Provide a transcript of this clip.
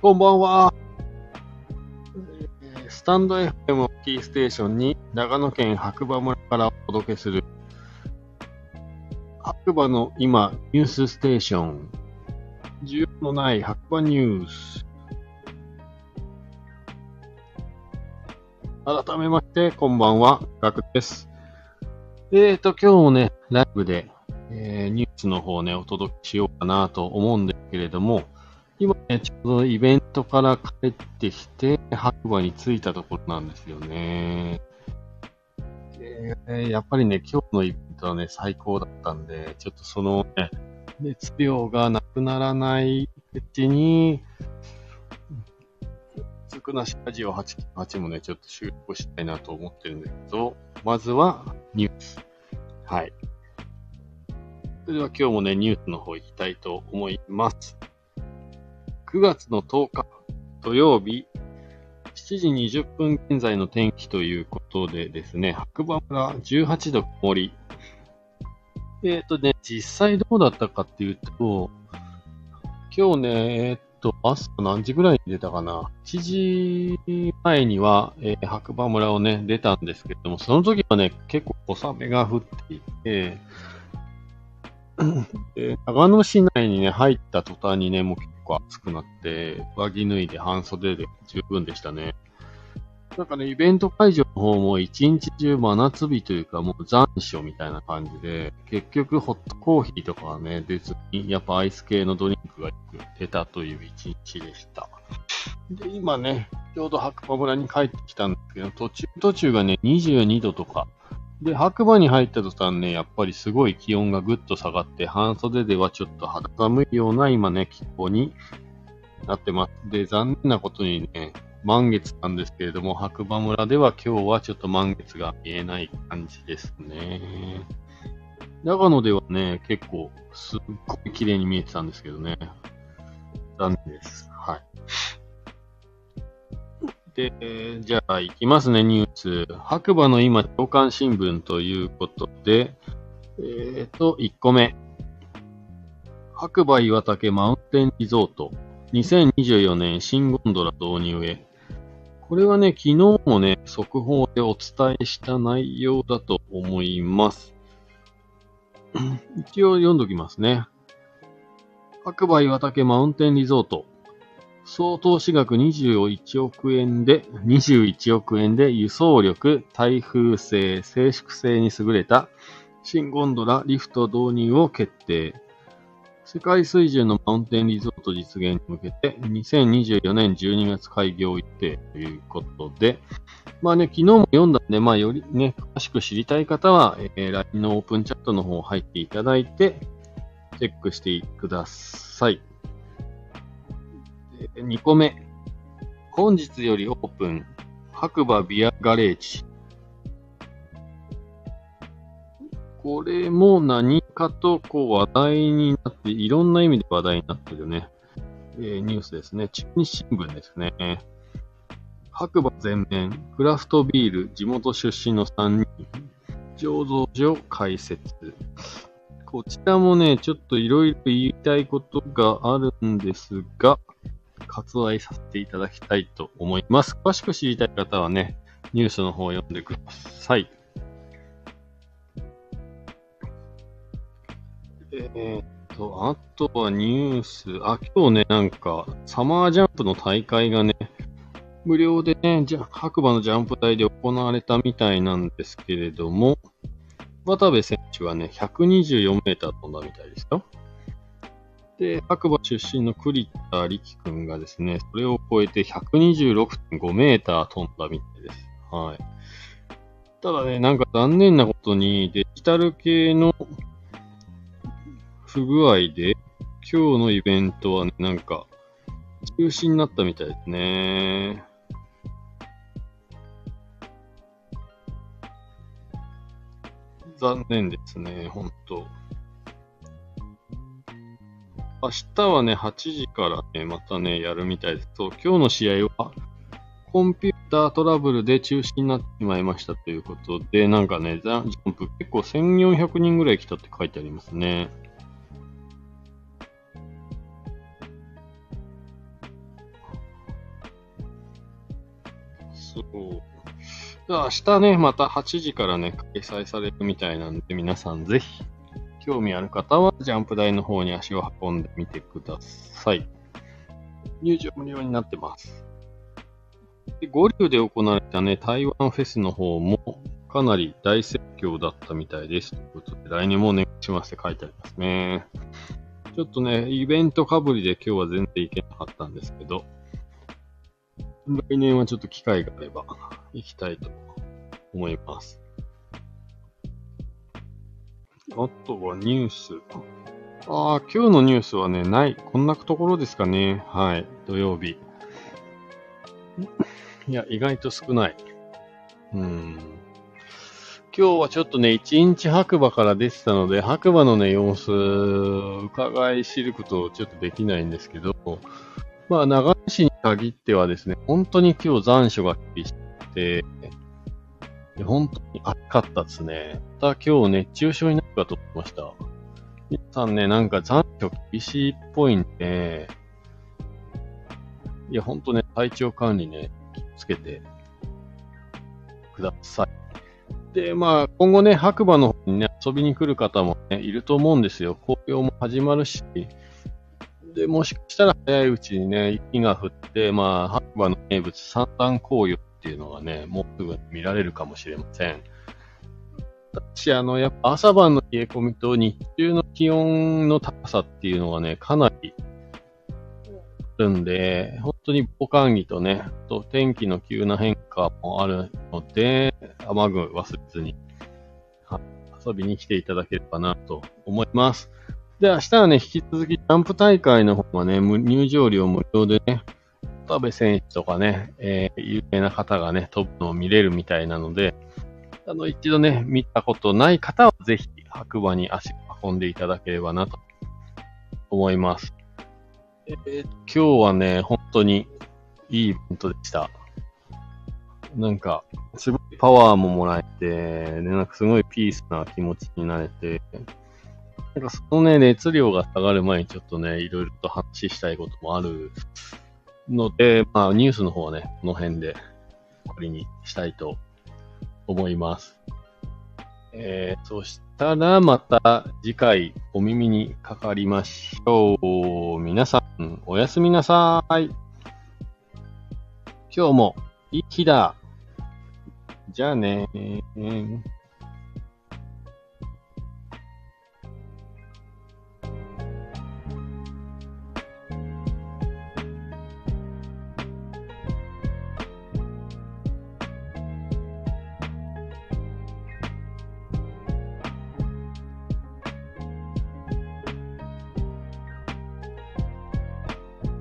こんばんは。スタンド FM をキーステーションに長野県白馬村からお届けする白馬の今ニュースステーション。需要のない白馬ニュース。改めまして、こんばんは、ガクです。えーと、今日もね、ライブで、えーニュースの方ね、お届けしようかなと思うんですけれども、今ね、ちょうどイベントから帰ってきて、白馬に着いたところなんですよね。でやっぱりね、今日のイベントはね、最高だったんで、ちょっとそのね、熱量がなくならないうちに、つくなしラジオ898もね、ちょっと収録したいなと思ってるんだけど、まずはニュース。はい。それでは今日もね、ニュースの方行きたいと思います。9月の10日土曜日、7時20分現在の天気ということでですね、白馬村18度曇り。えっ、とね、実際どうだったかっていうと、今日ね、えっ、と、朝何時ぐらいに出たかな ?7 時前には、えー白馬村をね、出たんですけども、その時はね、結構小雨が降っていて、で長野市内にね、入った途端にね、もう結構暑くなって、上着脱いで半袖で十分でしたね。なんかね、イベント会場の方も一日中真夏日というかもう残暑みたいな感じで、結局ホットコーヒーとかはね、出ずに、やっぱアイス系のドリンクがよく出たという一日でした。で、今ね、ちょうど白馬村に帰ってきたんですけど、途中途中がね、22度とか、で、白馬に入った途端ね、やっぱりすごい気温がぐっと下がって、半袖ではちょっと肌寒いような今ね、気候になってます。で、残念なことにね、満月なんですけれども、白馬村では今日はちょっと満月が見えない感じですね。長野ではね、結構すっごい綺麗に見えてたんですけどね。残念です。はい。で、じゃあ行きますね、ニュース。白馬の今、朝刊新聞ということで、えっ、と、1個目。白馬岩岳マウンテンリゾート。2024年新ゴンドラ導入へ。これはね、昨日もね、速報でお伝えした内容だと思います。一応読んどきますね。白馬岩岳マウンテンリゾート。総投資額21億円で、21億円で輸送力、耐風性、静粛性に優れた新ゴンドラリフト導入を決定。世界水準のマウンテンリゾート実現に向けて、2024年12月開業予定ということで、まあね、昨日も読んだんで、まあよりね、詳しく知りたい方は、えー LINE のオープンチャットの方入っていただいて、チェックしてください。2個目。本日よりオープン、白馬ビアガレージ。これも何かとこう話題になって、いろんな意味で話題になってるね、えーニュースですね。中日新聞ですね。白馬全面、クラフトビール、地元出身の3人、醸造所開設。こちらもね、ちょっといろいろ言いたいことがあるんですが、割愛させていただきたいと思います。詳しく知りたい方はね、ニュースの方を読んでください。えーっと、あとはニュース、あ、今日ね、なんか、サマージャンプの大会がね、無料でね、じゃ白馬のジャンプ台で行われたみたいなんですけれども、渡部選手はね、124メーター飛んだみたいですよ。で、白馬出身の栗田力君がですね、それを超えて126.5メーター飛んだみたいです。はい。ただね、なんか残念なことにデジタル系の不具合で、今日のイベントはね、なんか中止になったみたいですね。残念ですね、本当明日はね、8時からね、またね、やるみたいです。そう、今日の試合は、コンピュータートラブルで中止になってしまいましたということで、なんかね、ジャンプ結構1400人ぐらい来たって書いてありますね。そう。明日ね、また8時からね、開催されるみたいなんで、皆さんぜひ興味ある方はジャンプ台の方に足を運んでみてください。入場無料になってます。で、五竜で行われたね、台湾フェスの方も、かなり大盛況だったみたいです。ということで、来年もお願いしますって書いてありますね。ちょっとね、イベントかぶりで今日は全然行けなかったんですけど、来年はちょっと機会があれば行きたいと思います。あとはニュース。ああ、今日のニュースはね、ない。こんなところですかね。はい。土曜日。いや、意外と少ない。うん。今日はちょっとね、一日白馬から出てたので、白馬のね、様子、伺い知ることちょっとできないんですけど、まあ、長野市に限ってはですね、本当に今日残暑が厳しくて、本当に暑かったですね。また今日熱中症になるかと思いました。皆さんね、なんか残暑厳しいっぽいんで、いや、ほんとね、体調管理ね、気をつけてください。で、まあ、今後ね、白馬の方にね、遊びに来る方もね、いると思うんですよ。紅葉も始まるし、で、もしかしたら早いうちにね、雪が降って、まあ、白馬の名物、三段紅葉っていうのがね、もうすぐ見られるかもしれません。私、あの、やっぱ朝晩の冷え込みと日中の気温の高さっていうのがね、かなりあるんで、本当に防寒着とね、と天気の急な変化もあるので、雨具忘れずに、遊びに来ていただければなと思います。で、明日はね、引き続きジャンプ大会の方はね、入場料無料でね、田辺選手とかね、えー、有名な方がね、飛ぶのを見れるみたいなので、あの、一度ね、見たことない方はぜひ白馬に足を運んでいただければなと思います。えー、今日はね、本当にいいイベントでした。なんか、すごいパワーももらえて、ね、なんかすごいピースな気持ちになれて、なんかそのね、熱量が下がる前にちょっとね、いろいろと話したいこともあるので、まあニュースの方はね、この辺で終わりにしたいと思います。えー、そしたらまた次回お耳にかかりましょう。皆さん、おやすみなさい。今日もいい日だ。じゃあねー。